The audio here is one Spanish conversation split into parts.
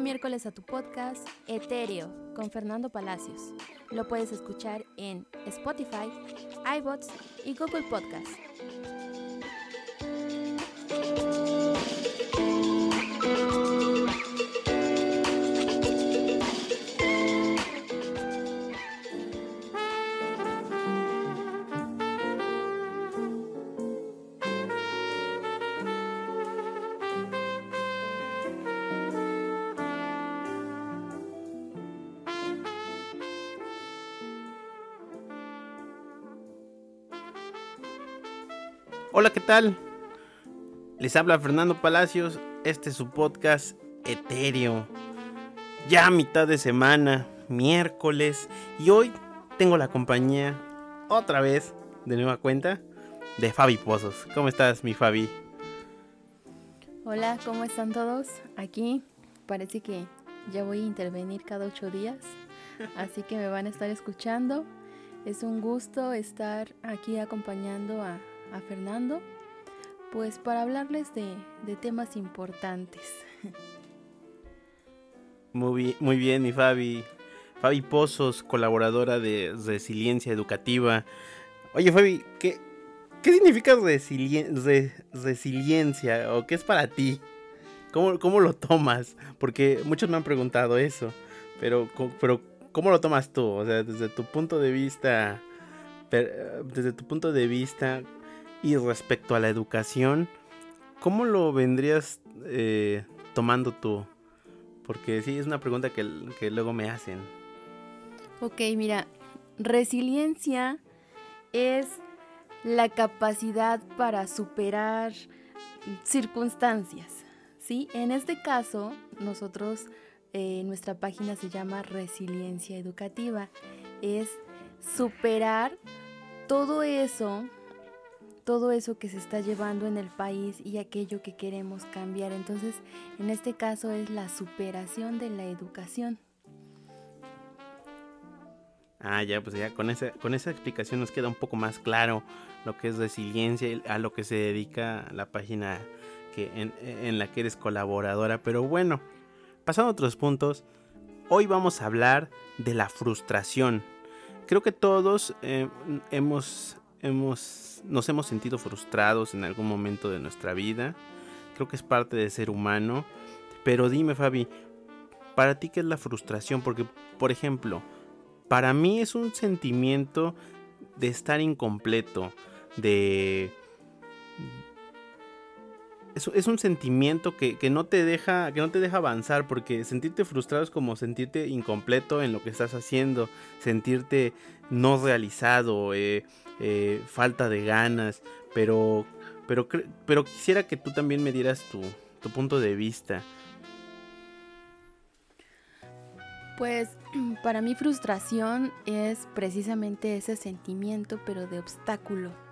miércoles a tu podcast Etéreo con Fernando Palacios. Lo puedes escuchar en Spotify, iBots y Google Podcast. Hola, ¿qué tal? Les habla Fernando Palacios, este es su podcast Etéreo. Ya mitad de semana, miércoles, y hoy tengo la compañía, otra vez, de nueva cuenta, de Fabi Pozos. ¿Cómo estás, mi Fabi? Hola, ¿cómo están todos? Aquí parece que ya voy a intervenir cada ocho días, así que me van a estar escuchando. Es un gusto estar aquí acompañando a a Fernando, pues para hablarles de, temas importantes. Muy bien, muy bien, mi Fabi. Fabi Pozos, colaboradora de Resiliencia Educativa. Oye, Fabi, ¿qué, qué significa resiliencia o qué es para ti? ¿Cómo, ¿Cómo, lo tomas? Porque muchos me han preguntado eso, pero, pero ¿cómo lo tomas tú? O sea, desde tu punto de vista, desde tu punto de vista, y respecto a la educación, ¿cómo lo vendrías eh, tomando tú? Porque sí, es una pregunta que, que luego me hacen. Ok, mira, resiliencia es la capacidad para superar circunstancias, ¿sí? En este caso, nosotros, eh, nuestra página se llama Resiliencia Educativa, es superar todo eso todo eso que se está llevando en el país y aquello que queremos cambiar. Entonces, en este caso es la superación de la educación. Ah, ya, pues ya con esa, con esa explicación nos queda un poco más claro lo que es resiliencia, a lo que se dedica la página que en, la que eres colaboradora. Pero bueno, pasando a otros puntos, hoy vamos a hablar de la frustración. Creo que todos eh, hemos, hemos nos hemos sentido frustrados en algún momento de nuestra vida. Creo que es parte de ser humano. Pero dime, Fabi, ¿para ti qué es la frustración? Porque, por ejemplo, para mí es un sentimiento de estar incompleto, de... Es, un sentimiento que, no te deja, que no te deja avanzar, porque sentirte frustrado es como sentirte incompleto en lo que estás haciendo, sentirte no realizado, eh, eh, falta de ganas, pero, pero, pero quisiera que tú también me dieras tu, tu punto de vista. Pues para mí frustración es precisamente ese sentimiento, pero de obstáculo.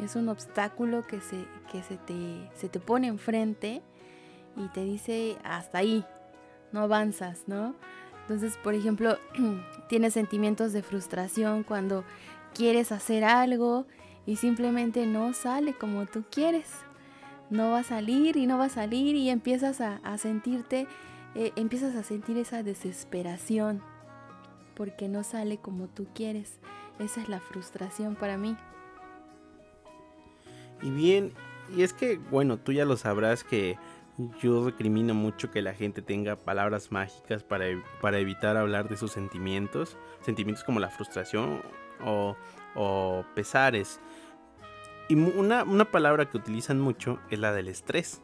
Es un obstáculo que se, que se, te, se te pone enfrente y te dice hasta ahí, no avanzas, ¿no? Entonces, por ejemplo, tienes sentimientos de frustración cuando quieres hacer algo y simplemente no sale como tú quieres. No va a salir y no va a salir y empiezas a, sentirte, eh, empiezas a sentir esa desesperación porque no sale como tú quieres. Esa es la frustración para mí. Y bien, y es que, bueno, tú ya lo sabrás que yo recrimino mucho que la gente tenga palabras mágicas para, para evitar hablar de sus sentimientos. Sentimientos como la frustración o, pesares. Y una, palabra que utilizan mucho es la del estrés.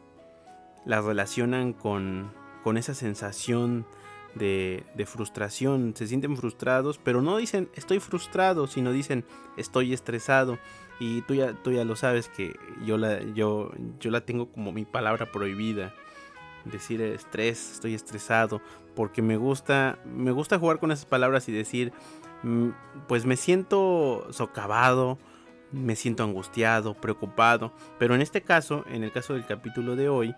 La relacionan con, con esa sensación de, frustración. Se sienten frustrados, pero no dicen estoy frustrado, sino dicen estoy estresado. Y tú ya, tú ya lo sabes que yo la, yo, yo la tengo como mi palabra prohibida. Decir estrés, estoy estresado. Porque me gusta, me gusta jugar con esas palabras y decir Mm, pues me siento socavado, me siento angustiado, preocupado, pero en este caso, en el caso del capítulo de hoy,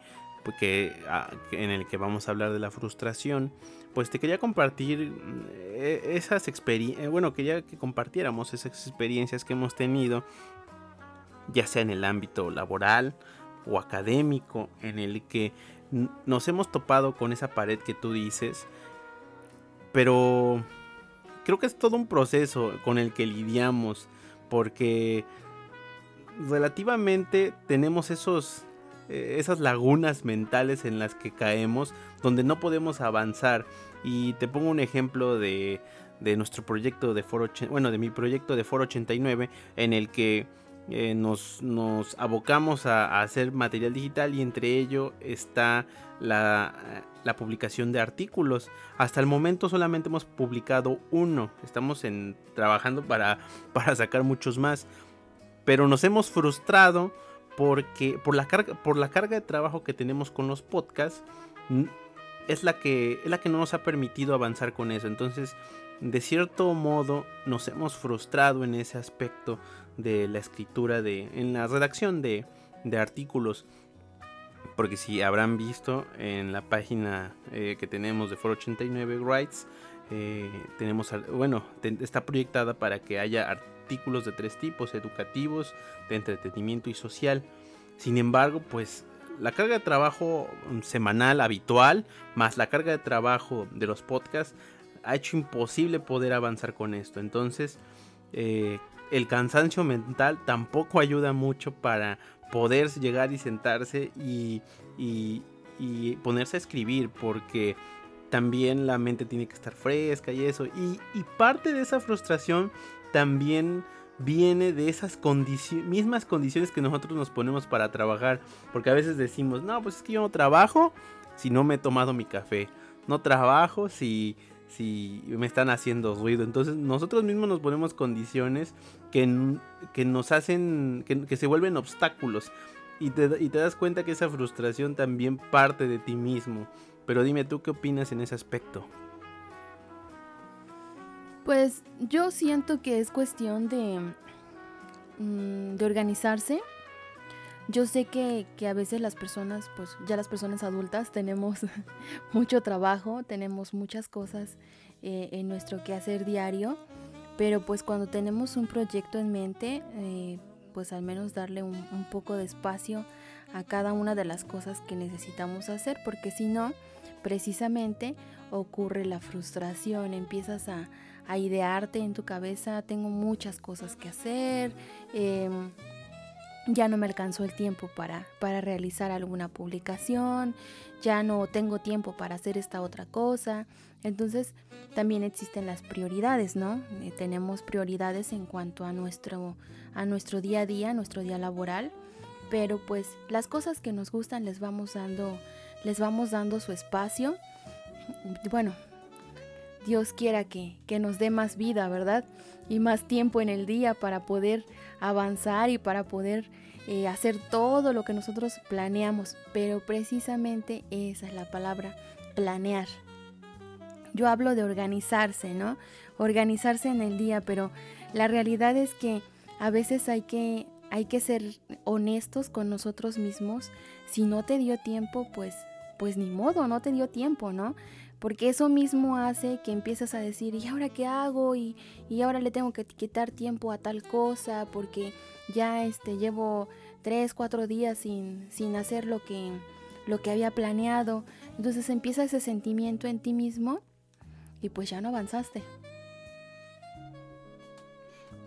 ah, en el que vamos a hablar de la frustración, pues te quería compartir mm, e, esas experiencias, eh, bueno, quería que compartiéramos esas experiencias que hemos tenido, ya sea en el ámbito laboral o académico, en el que nos hemos topado con esa pared que tú dices, pero creo que es todo un proceso con el que lidiamos, porque relativamente tenemos esos eh, esas lagunas mentales en las que caemos donde no podemos avanzar. Y te pongo un ejemplo de, de nuestro proyecto de Foro bueno de mi proyecto de Foro 89 en el que eh, nos, abocamos a, hacer material digital y entre ello está la, publicación de artículos. Hasta el momento solamente hemos publicado uno, estamos en, trabajando para, para sacar muchos más, pero nos hemos frustrado porque por la, carga, por la carga de trabajo que tenemos con los podcasts es la que, es la que no nos ha permitido avanzar con eso. Entonces, de cierto modo, nos hemos frustrado en ese aspecto de la escritura, de, en la redacción de, de artículos. Porque si habrán visto en la página eh, que tenemos de 489 Rights, eh, tenemos, bueno, está proyectada para que haya artículos de tres tipos, educativos, de entretenimiento y social. Sin embargo, pues la carga de trabajo semanal habitual, más la carga de trabajo de los podcasts, ha hecho imposible poder avanzar con esto. Entonces, eh, el cansancio mental tampoco ayuda mucho para poder llegar y sentarse y, ponerse a escribir porque también la mente tiene que estar fresca y eso. Y, parte de esa frustración también viene de esas mismas condiciones que nosotros nos ponemos para trabajar. Porque a veces decimos, no, pues es que yo no trabajo si no me he tomado mi café. No trabajo si si me están haciendo ruido. Entonces nosotros mismos nos ponemos condiciones que, que nos hacen, que, se vuelven obstáculos. Y te, y te das cuenta que esa frustración también parte de ti mismo. Pero dime tú qué opinas en ese aspecto. Pues yo siento que es cuestión de, mm, de organizarse. Yo sé que, a veces las personas, pues ya las personas adultas tenemos mucho trabajo, tenemos muchas cosas eh, en nuestro quehacer diario, pero pues cuando tenemos un proyecto en mente, eh, pues al menos darle un, poco de espacio a cada una de las cosas que necesitamos hacer, porque si no, precisamente ocurre la frustración, empiezas a, idearte en tu cabeza, tengo muchas cosas que hacer. Em, ya no me alcanzó el tiempo para, para realizar alguna publicación, ya no tengo tiempo para hacer esta otra cosa. Entonces también existen las prioridades, ¿no? Eh, tenemos prioridades en cuanto a nuestro, a nuestro día a día, nuestro día laboral, pero pues las cosas que nos gustan les vamos dando, les vamos dando su espacio. Bueno, Dios quiera que, que nos dé más vida, ¿verdad? Y más tiempo en el día para poder avanzar y para poder eh, hacer todo lo que nosotros planeamos. Pero precisamente esa es la palabra, planear. Yo hablo de organizarse, ¿no? Organizarse en el día, pero la realidad es que a veces hay que, hay que ser honestos con nosotros mismos. Si no te dio tiempo, pues, pues ni modo, no te dio tiempo, ¿no? Porque eso mismo hace que empieces a decir, ¿y ahora qué hago? Y, ahora le tengo que quitar tiempo a tal cosa, porque ya este, llevo tres, cuatro días sin, sin hacer lo que, lo que había planeado. Entonces empieza ese sentimiento en ti mismo y pues ya no avanzaste.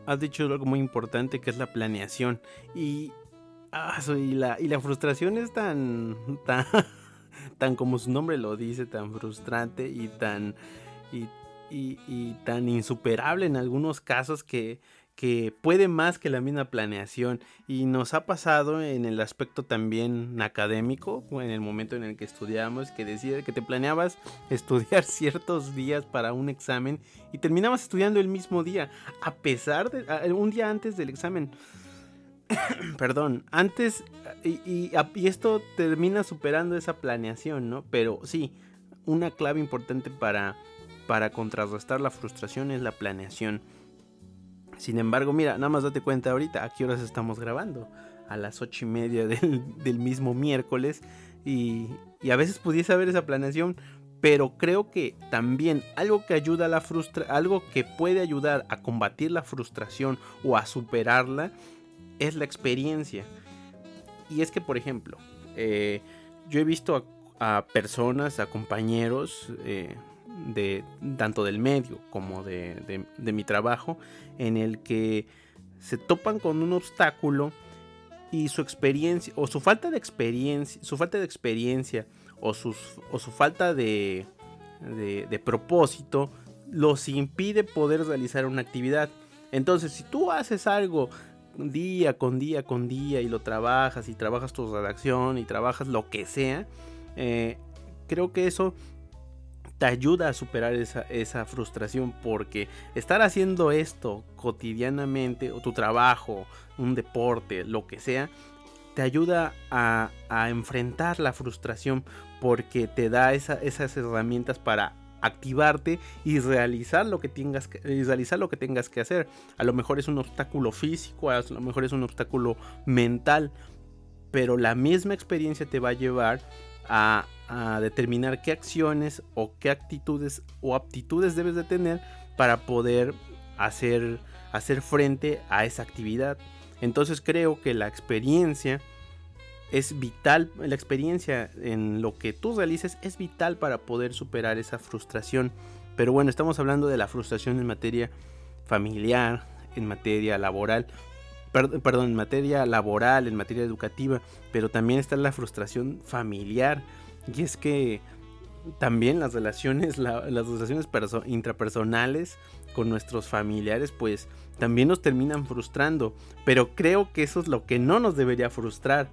Has dicho algo muy importante que es la planeación. Y, ah, y, la, y la frustración es tan, tan tan como su nombre lo dice, tan frustrante y tan, y, tan insuperable en algunos casos que, que puede más que la misma planeación y nos ha pasado en el aspecto también académico, en el momento en el que estudiamos, que decía que te planeabas estudiar ciertos días para un examen y terminabas estudiando el mismo día, a pesar de un día antes del examen. Perdón, antes, y, esto termina superando esa planeación, ¿no? Pero sí, una clave importante para, para contrarrestar la frustración es la planeación. Sin embargo, mira, nada más date cuenta ahorita a qué horas estamos grabando. A las ocho y media del, mismo miércoles. Y, y, a veces pudiese haber esa planeación. Pero creo que también algo que ayuda a la frustra algo que puede ayudar a combatir la frustración o a superarla es la experiencia. Y es que, por ejemplo, eh, yo he visto a personas, a compañeros eh, de tanto del medio como de, mi trabajo, en el que se topan con un obstáculo y su experiencia o su falta de experiencia, su falta de experiencia o, sus, o su falta de, de, propósito los impide poder realizar una actividad. Entonces, si tú haces algo día con día con día y lo trabajas y trabajas tu redacción y trabajas lo que sea, eh, creo que eso te ayuda a superar esa, frustración porque estar haciendo esto cotidianamente o tu trabajo, un deporte, lo que sea, te ayuda a, enfrentar la frustración porque te da esas herramientas para activarte y realizar lo que tengas que realizar lo que tengas que hacer. A lo mejor es un obstáculo físico, a lo mejor es un obstáculo mental, pero la misma experiencia te va a llevar a, determinar qué acciones o qué actitudes o aptitudes debes de tener para poder hacer, hacer frente a esa actividad. Entonces creo que la experiencia es vital, la experiencia en lo que tú realices es vital para poder superar esa frustración. Pero bueno, estamos hablando de la frustración en materia familiar, en materia laboral, perdón, en materia laboral, en materia educativa, pero también está la frustración familiar. Y es que también las relaciones, las relaciones intrapersonales con nuestros familiares, pues también nos terminan frustrando. Pero creo que eso es lo que no nos debería frustrar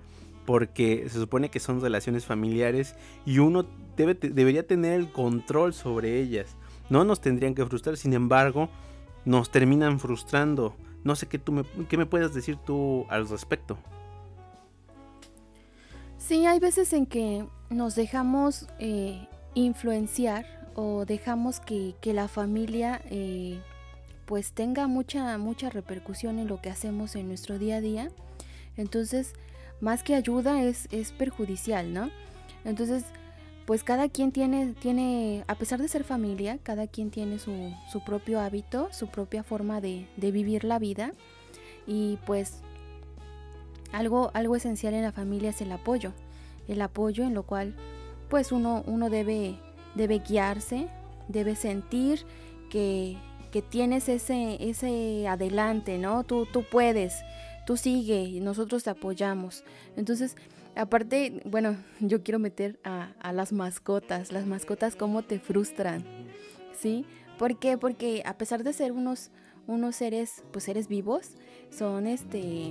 porque se supone que son relaciones familiares y uno debe, debería tener el control sobre ellas. No nos tendrían que frustrar, sin embargo, nos terminan frustrando. No sé qué, tú me, qué me puedes decir tú al respecto. Sí, hay veces en que nos dejamos eh, influenciar o dejamos que, la familia eh, pues tenga mucha, mucha repercusión en lo que hacemos en nuestro día a día. Entonces, más que ayuda es, es perjudicial, ¿no? Entonces, pues cada quien tiene, tiene, a pesar de ser familia, cada quien tiene su, su propio hábito, su propia forma de, de, vivir la vida. Y pues algo, algo esencial en la familia es el apoyo. El apoyo en lo cual pues uno, uno debe, debe guiarse, debe sentir que, que tienes ese, ese adelante, ¿no? Tú, tú puedes, tú sigue y nosotros te apoyamos. Entonces, aparte, bueno, yo quiero meter a, las mascotas, las mascotas cómo te frustran, ¿sí? ¿Por qué? Porque a pesar de ser unos, unos seres, pues seres vivos, son este...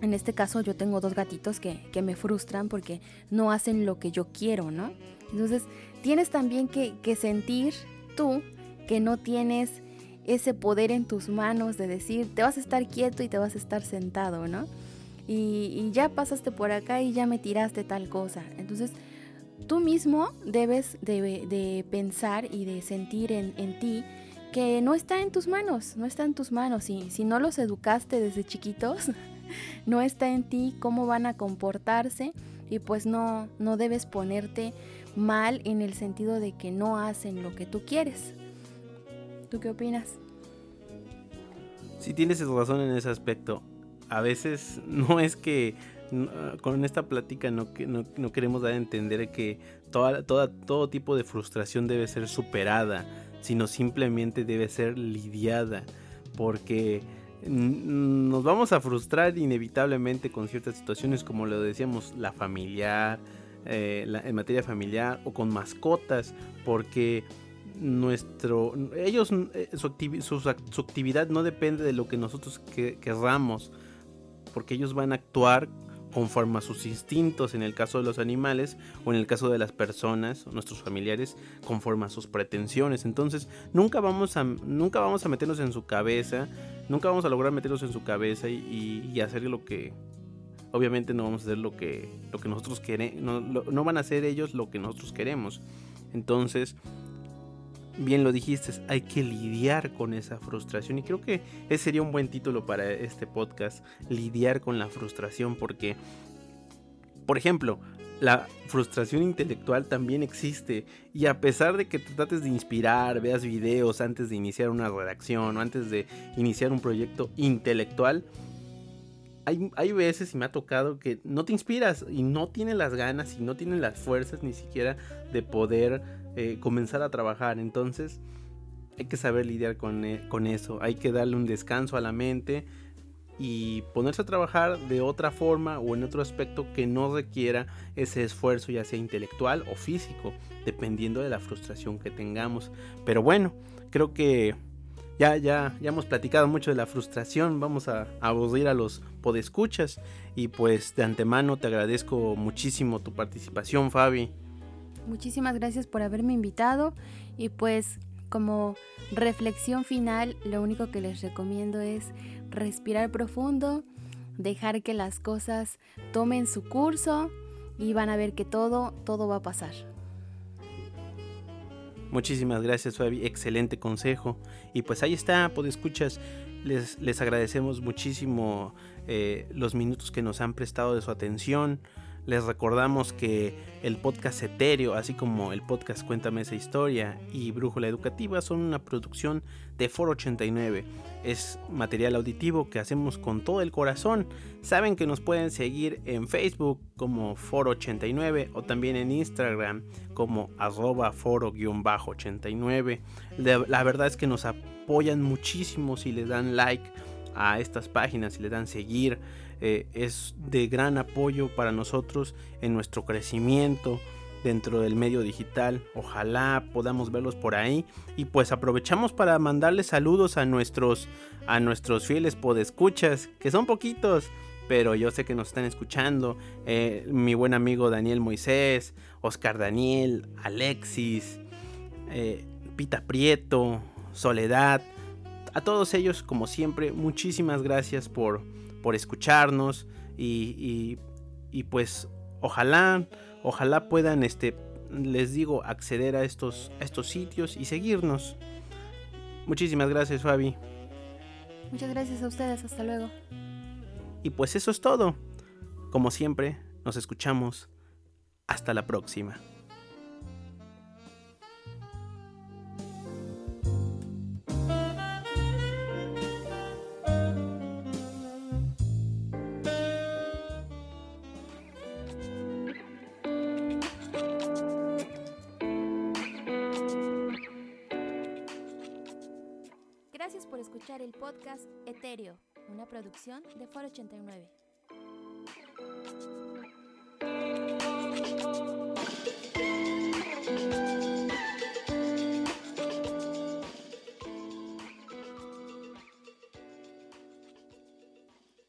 En este caso yo tengo dos gatitos que, que me frustran porque no hacen lo que yo quiero, ¿no? Entonces tienes también que, que sentir tú que no tienes ese poder en tus manos de decir, te vas a estar quieto y te vas a estar sentado, ¿no? Y, ya pasaste por acá y ya me tiraste tal cosa. Entonces, tú mismo debes de, pensar y de sentir en, ti que no está en tus manos, no está en tus manos. Y si no los educaste desde chiquitos, no está en ti cómo van a comportarse y pues no, no debes ponerte mal en el sentido de que no hacen lo que tú quieres. ¿Tú qué opinas? Sí, tienes razón en ese aspecto. A veces no es que con esta plática no, no, queremos dar a entender que toda, toda, todo tipo de frustración debe ser superada, sino simplemente debe ser lidiada, porque nos vamos a frustrar inevitablemente con ciertas situaciones, como lo decíamos, la familiar, eh, en materia familiar o con mascotas, porque nuestro ellos eh, su, actividad no depende de lo que nosotros querramos porque ellos van a actuar conforme a sus instintos en el caso de los animales o en el caso de las personas nuestros familiares conforme a sus pretensiones. Entonces nunca vamos a nunca vamos a meternos en su cabeza nunca vamos a lograr meternos en su cabeza y, hacer lo que obviamente no vamos a hacer lo que lo que nosotros queremos no van a hacer ellos lo que nosotros queremos. Entonces bien lo dijiste, hay que lidiar con esa frustración. Y creo que ese sería un buen título para este podcast, lidiar con la frustración, porque, por ejemplo, la frustración intelectual también existe. Y a pesar de que te trates de inspirar, veas videos antes de iniciar una redacción o antes de iniciar un proyecto intelectual, hay, hay veces y me ha tocado que no te inspiras y no tienes las ganas y no tienes las fuerzas ni siquiera de poder eh, comenzar a trabajar. Entonces hay que saber lidiar con, eh, con eso. Hay que darle un descanso a la mente y ponerse a trabajar de otra forma o en otro aspecto que no requiera ese esfuerzo ya sea intelectual o físico, dependiendo de la frustración que tengamos. Pero bueno, creo que ya, ya, ya hemos platicado mucho de la frustración, vamos a aburrir a los podescuchas y pues de antemano te agradezco muchísimo tu participación, Fabi. Muchísimas gracias por haberme invitado y pues como reflexión final, lo único que les recomiendo es respirar profundo, dejar que las cosas tomen su curso y van a ver que todo, todo va a pasar. Muchísimas gracias, Fabi. Excelente consejo. Y pues ahí está, pues escuchas. Les, les agradecemos muchísimo eh, los minutos que nos han prestado de su atención. Les recordamos que el podcast Etéreo, así como el podcast Cuéntame esa historia y Brújula Educativa son una producción de Foro 89. Es material auditivo que hacemos con todo el corazón. Saben que nos pueden seguir en Facebook como Foro 89 o también en Instagram como arroba foro-89. La verdad es que nos apoyan muchísimo si le dan like a estas páginas, si le dan seguir. Eh, es de gran apoyo para nosotros en nuestro crecimiento dentro del medio digital. Ojalá podamos verlos por ahí. Y pues aprovechamos para mandarles saludos a nuestros, a nuestros fieles podescuchas, que son poquitos, pero yo sé que nos están escuchando. Eh, mi buen amigo Daniel Moisés, Oscar Daniel, Alexis, eh, Pita Prieto, Soledad. A todos ellos, como siempre, muchísimas gracias por, por escucharnos y, y, pues ojalá, ojalá puedan, este, les digo, acceder a estos, estos sitios y seguirnos. Muchísimas gracias, Fabi. Muchas gracias a ustedes, hasta luego. Y pues eso es todo. Como siempre, nos escuchamos. Hasta la próxima. Escuchar el podcast Etéreo, una producción de Foro 89.